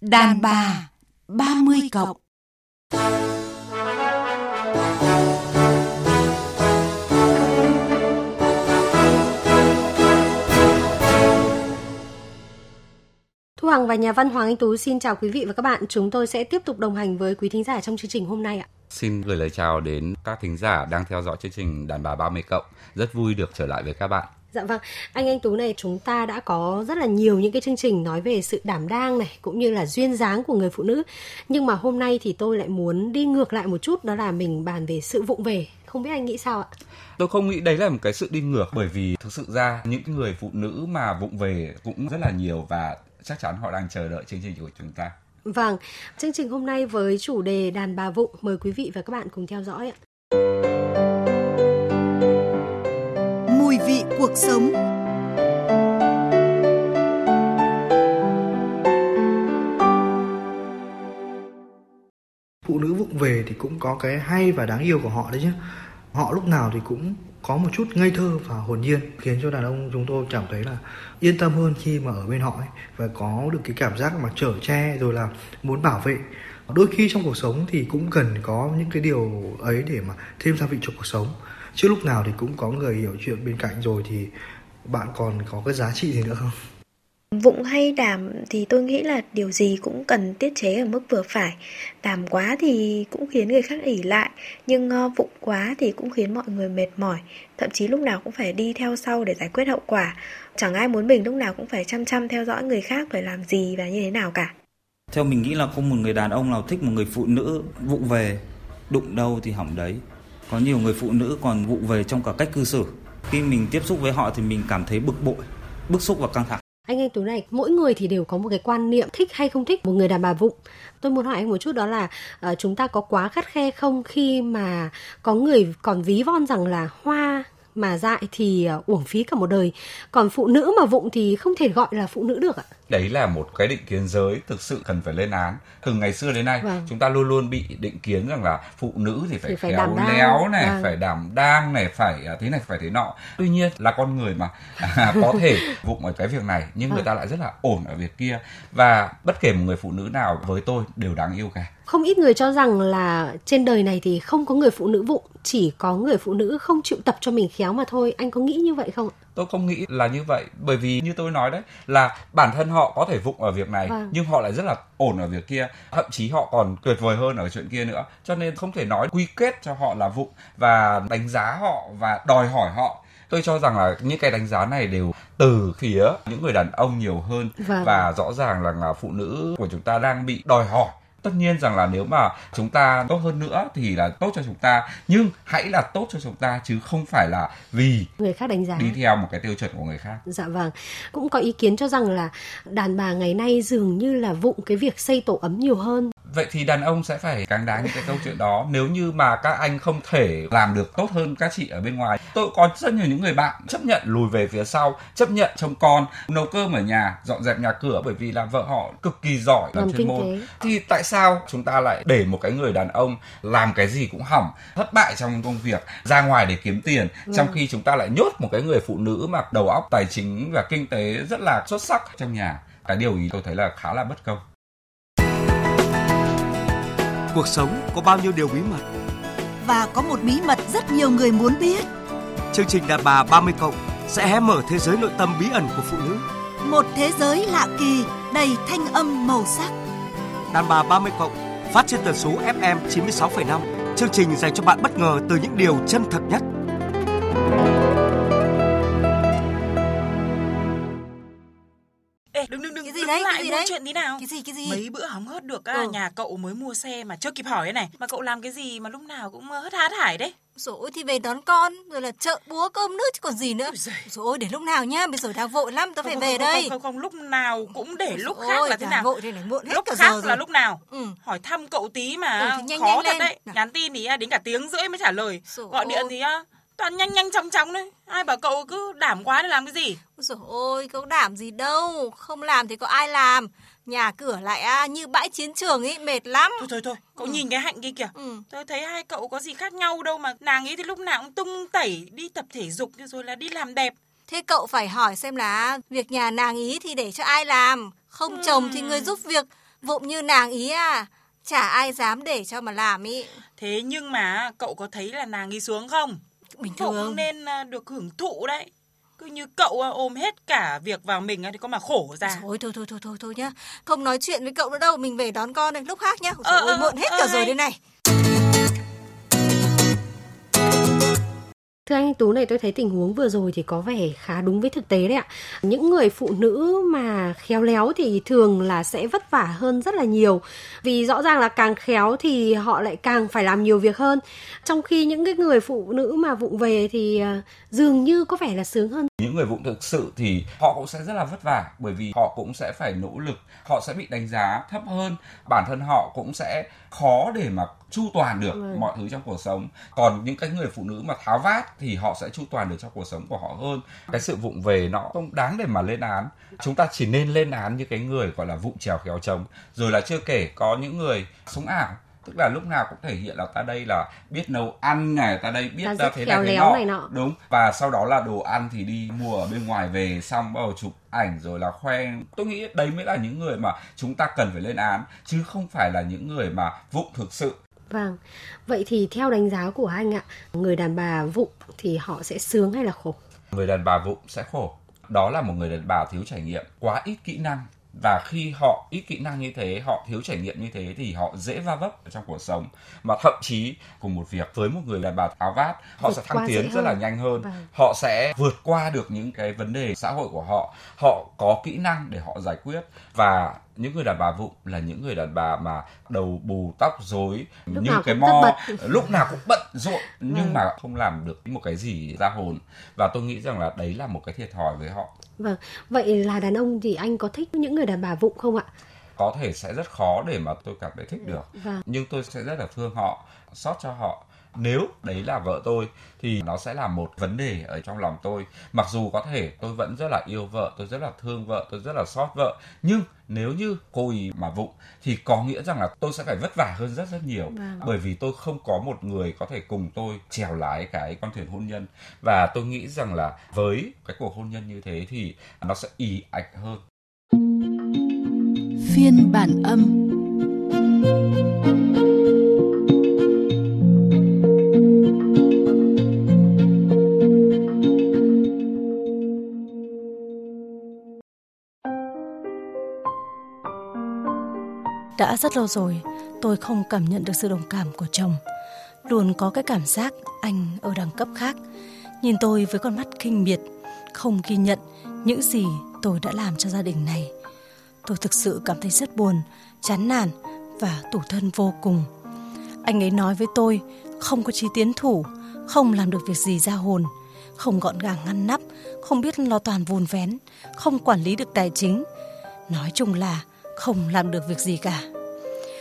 Đàn bà 30 cộng Thu Hằng và nhà văn Hoàng Anh Tú xin chào quý vị và các bạn. Chúng tôi sẽ tiếp tục đồng hành với quý thính giả trong chương trình hôm nay ạ. Xin gửi lời chào đến các thính giả đang theo dõi chương trình Đàn bà 30 cộng. Rất vui được trở lại với các bạn. Dạ vâng, anh Anh Tú này chúng ta đã có rất là nhiều những cái chương trình nói về sự đảm đang này cũng như là duyên dáng của người phụ nữ. Nhưng mà hôm nay thì tôi lại muốn đi ngược lại một chút đó là mình bàn về sự vụng về. Không biết anh nghĩ sao ạ? Tôi không nghĩ đấy là một cái sự đi ngược bởi vì thực sự ra những người phụ nữ mà vụng về cũng rất là nhiều và chắc chắn họ đang chờ đợi chương trình của chúng ta. Vâng, chương trình hôm nay với chủ đề đàn bà vụng mời quý vị và các bạn cùng theo dõi ạ vị cuộc sống. Phụ nữ vụng về thì cũng có cái hay và đáng yêu của họ đấy chứ họ lúc nào thì cũng có một chút ngây thơ và hồn nhiên khiến cho đàn ông chúng tôi cảm thấy là yên tâm hơn khi mà ở bên họ ấy, và có được cái cảm giác mà chở che rồi là muốn bảo vệ. Đôi khi trong cuộc sống thì cũng cần có những cái điều ấy để mà thêm gia vị cho cuộc sống chứ lúc nào thì cũng có người hiểu chuyện bên cạnh rồi thì bạn còn có cái giá trị gì nữa không Vụng hay đảm thì tôi nghĩ là điều gì cũng cần tiết chế ở mức vừa phải. Đảm quá thì cũng khiến người khác ỉ lại, nhưng uh, vụng quá thì cũng khiến mọi người mệt mỏi, thậm chí lúc nào cũng phải đi theo sau để giải quyết hậu quả. Chẳng ai muốn mình lúc nào cũng phải chăm chăm theo dõi người khác phải làm gì và như thế nào cả. Theo mình nghĩ là không một người đàn ông nào thích một người phụ nữ vụng về, đụng đâu thì hỏng đấy. Có nhiều người phụ nữ còn vụ về trong cả cách cư xử. Khi mình tiếp xúc với họ thì mình cảm thấy bực bội, bức xúc và căng thẳng. Anh anh tú này mỗi người thì đều có một cái quan niệm thích hay không thích một người đàn bà vụng. Tôi muốn hỏi anh một chút đó là uh, chúng ta có quá khắt khe không khi mà có người còn ví von rằng là hoa mà dại thì uh, uổng phí cả một đời. Còn phụ nữ mà vụng thì không thể gọi là phụ nữ được ạ đấy là một cái định kiến giới thực sự cần phải lên án. Từ ngày xưa đến nay vâng. chúng ta luôn luôn bị định kiến rằng là phụ nữ thì phải, thì phải khéo léo này vâng. phải đảm đang này phải à, thế này phải thế nọ. Tuy nhiên là con người mà à, có thể vụng ở cái việc này nhưng vâng. người ta lại rất là ổn ở việc kia. Và bất kể một người phụ nữ nào với tôi đều đáng yêu cả. Không ít người cho rằng là trên đời này thì không có người phụ nữ vụng chỉ có người phụ nữ không chịu tập cho mình khéo mà thôi. Anh có nghĩ như vậy không tôi không nghĩ là như vậy bởi vì như tôi nói đấy là bản thân họ có thể vụng ở việc này vâng. nhưng họ lại rất là ổn ở việc kia thậm chí họ còn tuyệt vời hơn ở chuyện kia nữa cho nên không thể nói quy kết cho họ là vụng và đánh giá họ và đòi hỏi họ tôi cho rằng là những cái đánh giá này đều từ phía những người đàn ông nhiều hơn vâng. và rõ ràng là, là phụ nữ của chúng ta đang bị đòi hỏi tất nhiên rằng là nếu mà chúng ta tốt hơn nữa thì là tốt cho chúng ta nhưng hãy là tốt cho chúng ta chứ không phải là vì người khác đánh giá. đi theo một cái tiêu chuẩn của người khác. Dạ vâng. Cũng có ý kiến cho rằng là đàn bà ngày nay dường như là vụng cái việc xây tổ ấm nhiều hơn vậy thì đàn ông sẽ phải cáng đáng những cái câu chuyện đó nếu như mà các anh không thể làm được tốt hơn các chị ở bên ngoài tôi có rất nhiều những người bạn chấp nhận lùi về phía sau chấp nhận trông con nấu cơm ở nhà dọn dẹp nhà cửa bởi vì là vợ họ cực kỳ giỏi làm, làm chuyên môn tế. thì tại sao chúng ta lại để một cái người đàn ông làm cái gì cũng hỏng thất bại trong công việc ra ngoài để kiếm tiền ừ. trong khi chúng ta lại nhốt một cái người phụ nữ mà đầu óc tài chính và kinh tế rất là xuất sắc trong nhà cái điều ý tôi thấy là khá là bất công Cuộc sống có bao nhiêu điều bí mật. Và có một bí mật rất nhiều người muốn biết. Chương trình Đàn bà 30 cộng sẽ hé mở thế giới nội tâm bí ẩn của phụ nữ. Một thế giới lạ kỳ đầy thanh âm màu sắc. Đàn bà 30 cộng phát trên tần số FM 96,5 Chương trình dành cho bạn bất ngờ từ những điều chân thật nhất chuyện tí nào? Cái gì cái gì? Mấy bữa hóng hớt được á, ừ. nhà cậu mới mua xe mà chưa kịp hỏi thế này. Mà cậu làm cái gì mà lúc nào cũng hớt há hải đấy? Rồi thì về đón con, rồi là chợ búa cơm nước chứ còn gì nữa. Rồi để lúc nào nhá, bây giờ đang vội lắm, tao phải không, về không, đây. Không, không, không, lúc nào cũng để lúc Ôi, khác là thế nào? Vội đây này, muộn hết lúc cả khác giờ là lúc nào? Ừ. Hỏi thăm cậu tí mà ừ, nhanh, khó nhanh thật lên. đấy. Nhắn tin thì đến cả tiếng rưỡi mới trả lời. Rồi Gọi điện thì toàn nhanh nhanh chóng chóng đấy ai bảo cậu cứ đảm quá để làm cái gì rồi ôi cậu đảm gì đâu không làm thì có ai làm nhà cửa lại à, như bãi chiến trường ấy mệt lắm thôi thôi thôi cậu ừ. nhìn cái hạnh kia kìa ừ. tôi thấy hai cậu có gì khác nhau đâu mà nàng ấy thì lúc nào cũng tung tẩy đi tập thể dục rồi là đi làm đẹp thế cậu phải hỏi xem là việc nhà nàng ý thì để cho ai làm không ừ. chồng thì người giúp việc Vụng như nàng ý à, chả ai dám để cho mà làm ý. Thế nhưng mà cậu có thấy là nàng ý xuống không? Bình thường. Vụng nên à, được hưởng thụ đấy. Cứ như cậu à, ôm hết cả việc vào mình thì có mà khổ ra. Thôi thôi thôi thôi thôi thôi nhá. Không nói chuyện với cậu nữa đâu, mình về đón con này lúc khác nhá. Ờ, ôi, muộn hết ờ, cả rồi đây này. Thưa anh Tú này tôi thấy tình huống vừa rồi thì có vẻ khá đúng với thực tế đấy ạ. Những người phụ nữ mà khéo léo thì thường là sẽ vất vả hơn rất là nhiều. Vì rõ ràng là càng khéo thì họ lại càng phải làm nhiều việc hơn. Trong khi những cái người phụ nữ mà vụng về thì ờ, dường như có vẻ là sướng hơn. Những người vụng thực sự thì họ cũng sẽ rất là vất vả bởi vì họ cũng sẽ phải nỗ lực, họ sẽ bị đánh giá thấp hơn, bản thân họ cũng sẽ khó để mà chu toàn được ừ. mọi thứ trong cuộc sống. Còn những cái người phụ nữ mà tháo vát thì họ sẽ chu toàn được trong cuộc sống của họ hơn. Cái sự vụng về nó không đáng để mà lên án. Chúng ta chỉ nên lên án những cái người gọi là vụng trèo khéo trống. Rồi là chưa kể có những người sống ảo. Tức là lúc nào cũng thể hiện là ta đây là biết nấu ăn này ta đây biết ta thế này thế nọ. này nọ. Đúng. Và sau đó là đồ ăn thì đi mua ở bên ngoài về xong bắt đầu chụp ảnh rồi là khoe. Tôi nghĩ đấy mới là những người mà chúng ta cần phải lên án chứ không phải là những người mà vụng thực sự Vâng, vậy thì theo đánh giá của anh ạ, người đàn bà vụng thì họ sẽ sướng hay là khổ? Người đàn bà vụng sẽ khổ. Đó là một người đàn bà thiếu trải nghiệm, quá ít kỹ năng và khi họ ít kỹ năng như thế họ thiếu trải nghiệm như thế thì họ dễ va vấp trong cuộc sống. Mà thậm chí cùng một việc với một người đàn bà tháo vát họ vượt sẽ thăng tiến rất là nhanh hơn. Vâng. họ sẽ vượt qua được những cái vấn đề xã hội của họ. Họ có kỹ năng để họ giải quyết. Và những người đàn bà vụng là những người đàn bà mà đầu bù tóc rối như cái mo lúc nào cũng bận rộn nhưng vâng. mà không làm được một cái gì ra hồn. Và tôi nghĩ rằng là đấy là một cái thiệt thòi với họ vâng vậy là đàn ông thì anh có thích những người đàn bà vụng không ạ? Có thể sẽ rất khó để mà tôi cảm thấy thích được. Vâng. nhưng tôi sẽ rất là thương họ xót cho họ nếu đấy là vợ tôi thì nó sẽ là một vấn đề ở trong lòng tôi. Mặc dù có thể tôi vẫn rất là yêu vợ tôi rất là thương vợ tôi rất là xót vợ nhưng nếu như cô ý mà vụng thì có nghĩa rằng là tôi sẽ phải vất vả hơn rất rất nhiều. Vâng. bởi vì tôi không có một người có thể cùng tôi chèo lái cái con thuyền hôn nhân. Và tôi nghĩ rằng là với cái cuộc hôn nhân như thế thì nó sẽ ì ạch hơn. Phiên bản âm Đã rất lâu rồi tôi không cảm nhận được sự đồng cảm của chồng. Luôn có cái cảm giác anh ở đẳng cấp khác. Nhìn tôi với con mắt kinh miệt, không ghi nhận những gì tôi đã làm cho gia đình này. Tôi thực sự cảm thấy rất buồn, chán nản và tủ thân vô cùng. Anh ấy nói với tôi không có trí tiến thủ, không làm được việc gì ra hồn, không gọn gàng ngăn nắp, không biết lo toàn vùn vén, không quản lý được tài chính. Nói chung là không làm được việc gì cả.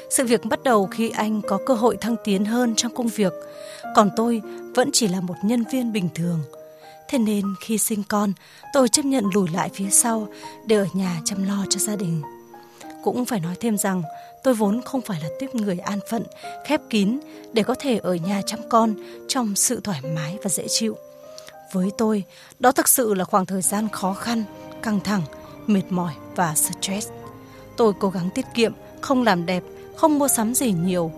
Sự việc bắt đầu khi anh có cơ hội thăng tiến hơn trong công việc, còn tôi vẫn chỉ là một nhân viên bình thường. Thế nên khi sinh con, tôi chấp nhận lùi lại phía sau để ở nhà chăm lo cho gia đình. Cũng phải nói thêm rằng, tôi vốn không phải là tiếp người an phận, khép kín để có thể ở nhà chăm con trong sự thoải mái và dễ chịu. Với tôi, đó thực sự là khoảng thời gian khó khăn, căng thẳng, mệt mỏi và stress. Tôi cố gắng tiết kiệm, không làm đẹp, không mua sắm gì nhiều.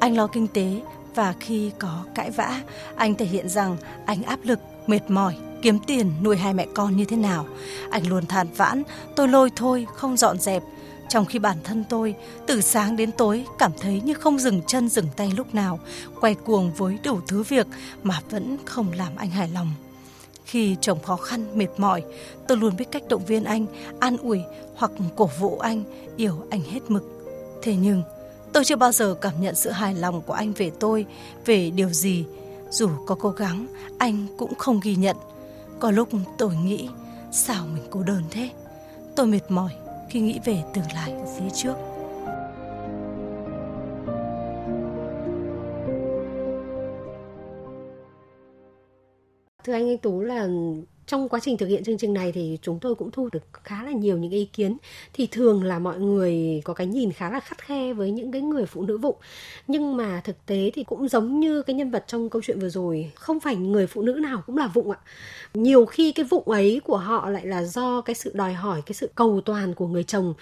Anh lo kinh tế và khi có cãi vã, anh thể hiện rằng anh áp lực, mệt mỏi, kiếm tiền nuôi hai mẹ con như thế nào. Anh luôn than vãn, tôi lôi thôi, không dọn dẹp. Trong khi bản thân tôi, từ sáng đến tối cảm thấy như không dừng chân dừng tay lúc nào, quay cuồng với đủ thứ việc mà vẫn không làm anh hài lòng. Khi chồng khó khăn, mệt mỏi, tôi luôn biết cách động viên anh, an ủi hoặc cổ vũ anh, yêu anh hết mực. Thế nhưng, tôi chưa bao giờ cảm nhận sự hài lòng của anh về tôi, về điều gì. Dù có cố gắng, anh cũng không ghi nhận. Có lúc tôi nghĩ, sao mình cô đơn thế? Tôi mệt mỏi khi nghĩ về tương lai ở phía trước. Thưa anh Anh Tú là trong quá trình thực hiện chương trình này thì chúng tôi cũng thu được khá là nhiều những ý kiến. Thì thường là mọi người có cái nhìn khá là khắt khe với những cái người phụ nữ vụng. Nhưng mà thực tế thì cũng giống như cái nhân vật trong câu chuyện vừa rồi không phải người phụ nữ nào cũng là vụng ạ. Nhiều khi cái vụng ấy của họ lại là do cái sự đòi hỏi cái sự cầu toàn của người chồng.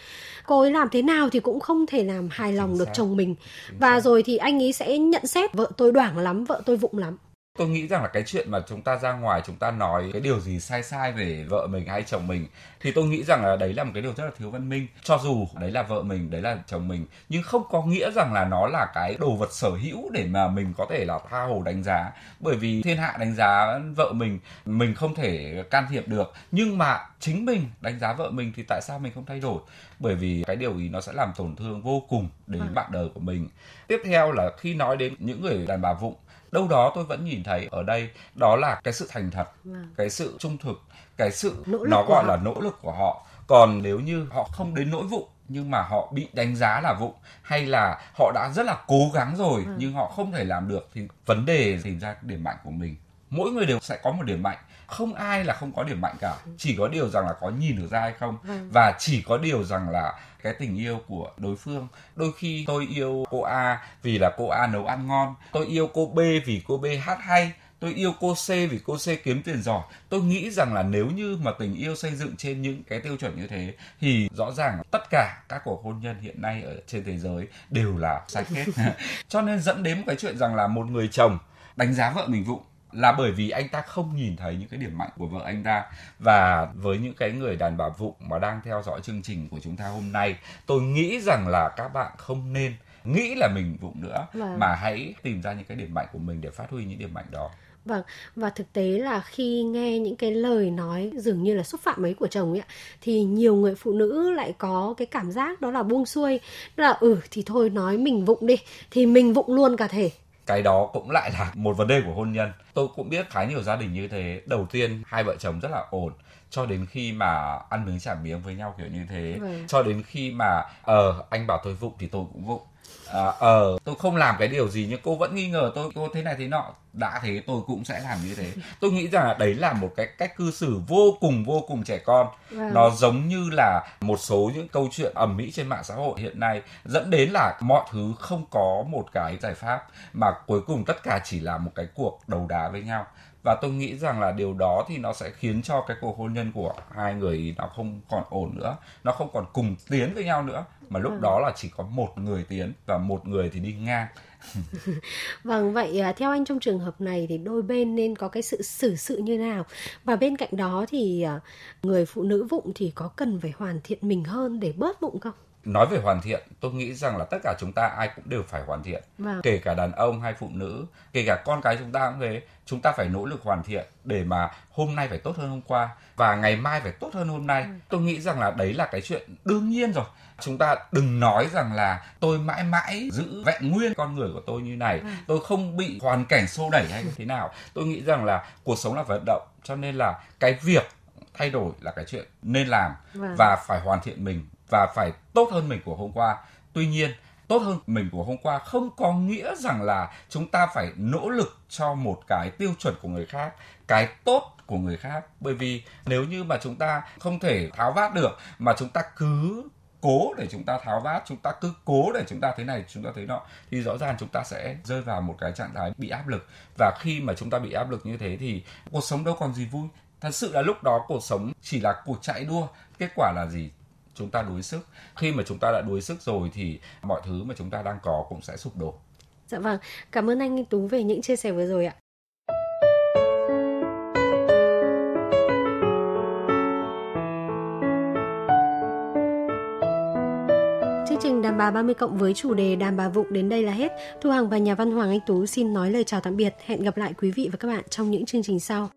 Cô ấy làm thế nào thì cũng không thể làm hài lòng được chồng mình. Và rồi thì anh ấy sẽ nhận xét vợ tôi đoảng lắm vợ tôi vụng lắm tôi nghĩ rằng là cái chuyện mà chúng ta ra ngoài chúng ta nói cái điều gì sai sai về vợ mình hay chồng mình thì tôi nghĩ rằng là đấy là một cái điều rất là thiếu văn minh. Cho dù đấy là vợ mình đấy là chồng mình nhưng không có nghĩa rằng là nó là cái đồ vật sở hữu để mà mình có thể là tha hồ đánh giá. Bởi vì thiên hạ đánh giá vợ mình mình không thể can thiệp được. Nhưng mà chính mình đánh giá vợ mình thì tại sao mình không thay đổi? Bởi vì cái điều ý nó sẽ làm tổn thương vô cùng đến à. bạn đời của mình. Tiếp theo là khi nói đến những người đàn bà vụng đâu đó tôi vẫn nhìn thấy ở đây đó là cái sự thành thật vâng. cái sự trung thực cái sự nó gọi là nỗ lực của họ còn nếu như họ không đến nỗi vụ nhưng mà họ bị đánh giá là vụ hay là họ đã rất là cố gắng rồi ừ. nhưng họ không thể làm được thì vấn đề tìm ra điểm mạnh của mình mỗi người đều sẽ có một điểm mạnh không ai là không có điểm mạnh cả. Chỉ có điều rằng là có nhìn được ra hay không. Vâng. và chỉ có điều rằng là cái tình yêu của đối phương. Đôi khi tôi yêu cô A vì là cô A nấu ăn ngon. Tôi yêu cô B vì cô B hát hay. Tôi yêu cô C vì cô C kiếm tiền giỏi. Tôi nghĩ rằng là nếu như mà tình yêu xây dựng trên những cái tiêu chuẩn như thế thì rõ ràng tất cả các cuộc hôn nhân hiện nay ở trên thế giới đều là sai kết cho nên dẫn đến một cái chuyện rằng là một người chồng đánh giá vợ mình vụng là bởi vì anh ta không nhìn thấy những cái điểm mạnh của vợ anh ta. Và với những cái người đàn bà vụng mà đang theo dõi chương trình của chúng ta hôm nay tôi nghĩ rằng là các bạn không nên nghĩ là mình vụng nữa vâng. mà hãy tìm ra những cái điểm mạnh của mình để phát huy những điểm mạnh đó. Vâng, và thực tế là khi nghe những cái lời nói dường như là xúc phạm ấy của chồng ấy thì nhiều người phụ nữ lại có cái cảm giác đó là buông xuôi, là ừ thì thôi nói mình vụng đi, thì mình vụng luôn cả thể cái đó cũng lại là một vấn đề của hôn nhân. Tôi cũng biết khá nhiều gia đình như thế. Đầu tiên, hai vợ chồng rất là ổn cho đến khi mà ăn miếng trả miếng với nhau kiểu như thế ừ. cho đến khi mà ờ anh bảo tôi vụng thì tôi cũng vụng. Ờ à, ờ tôi không làm cái điều gì nhưng cô vẫn nghi ngờ tôi cô thế này thế nọ. Đã thế tôi cũng sẽ làm như thế. Tôi nghĩ rằng đấy là một cái cách cư xử vô cùng vô cùng trẻ con. Wow. nó giống như là một số những câu chuyện ẩm mỹ trên mạng xã hội hiện nay dẫn đến là mọi thứ không có một cái giải pháp mà cuối cùng tất cả chỉ là một cái cuộc đầu đá với nhau và tôi nghĩ rằng là điều đó thì nó sẽ khiến cho cái cuộc hôn nhân của hai người nó không còn ổn nữa nó không còn cùng tiến với nhau nữa mà lúc ừ. đó là chỉ có một người tiến và một người thì đi ngang. Vâng vậy à, theo anh trong trường hợp này thì đôi bên nên có cái sự xử sự như nào? Và bên cạnh đó thì à, người phụ nữ vụng thì có cần phải hoàn thiện mình hơn để bớt vụng không nói về hoàn thiện tôi nghĩ rằng là tất cả chúng ta ai cũng đều phải hoàn thiện vâng. kể cả đàn ông hay phụ nữ kể cả con cái chúng ta cũng thế chúng ta phải nỗ lực hoàn thiện để mà hôm nay phải tốt hơn hôm qua và ngày mai phải tốt hơn hôm nay ừ. tôi nghĩ rằng là đấy là cái chuyện đương nhiên rồi chúng ta đừng nói rằng là tôi mãi mãi giữ vẹn nguyên con người của tôi như này ừ. tôi không bị hoàn cảnh xô đẩy hay như thế nào tôi nghĩ rằng là cuộc sống là vận động cho nên là cái việc thay đổi là cái chuyện nên làm vâng. và phải hoàn thiện mình và phải tốt hơn mình của hôm qua. Tuy nhiên, tốt hơn mình của hôm qua không có nghĩa rằng là chúng ta phải nỗ lực cho một cái tiêu chuẩn của người khác, cái tốt của người khác. Bởi vì nếu như mà chúng ta không thể tháo vát được, mà chúng ta cứ cố để chúng ta tháo vát, chúng ta cứ cố để chúng ta thế này, chúng ta thế nọ, thì rõ ràng chúng ta sẽ rơi vào một cái trạng thái bị áp lực. Và khi mà chúng ta bị áp lực như thế thì cuộc sống đâu còn gì vui. Thật sự là lúc đó cuộc sống chỉ là cuộc chạy đua, kết quả là gì? Chúng ta đuối sức khi mà chúng ta đã đuối sức rồi thì mọi thứ mà chúng ta đang có cũng sẽ sụp đổ dạ vâng cảm ơn anh tú về những chia sẻ vừa rồi ạ Chương trình Đàm bà 30 cộng với chủ đề Đàm bà vụng đến đây là hết. Thu Hằng và nhà văn Hoàng Anh Tú xin nói lời chào tạm biệt. Hẹn gặp lại quý vị và các bạn trong những chương trình sau.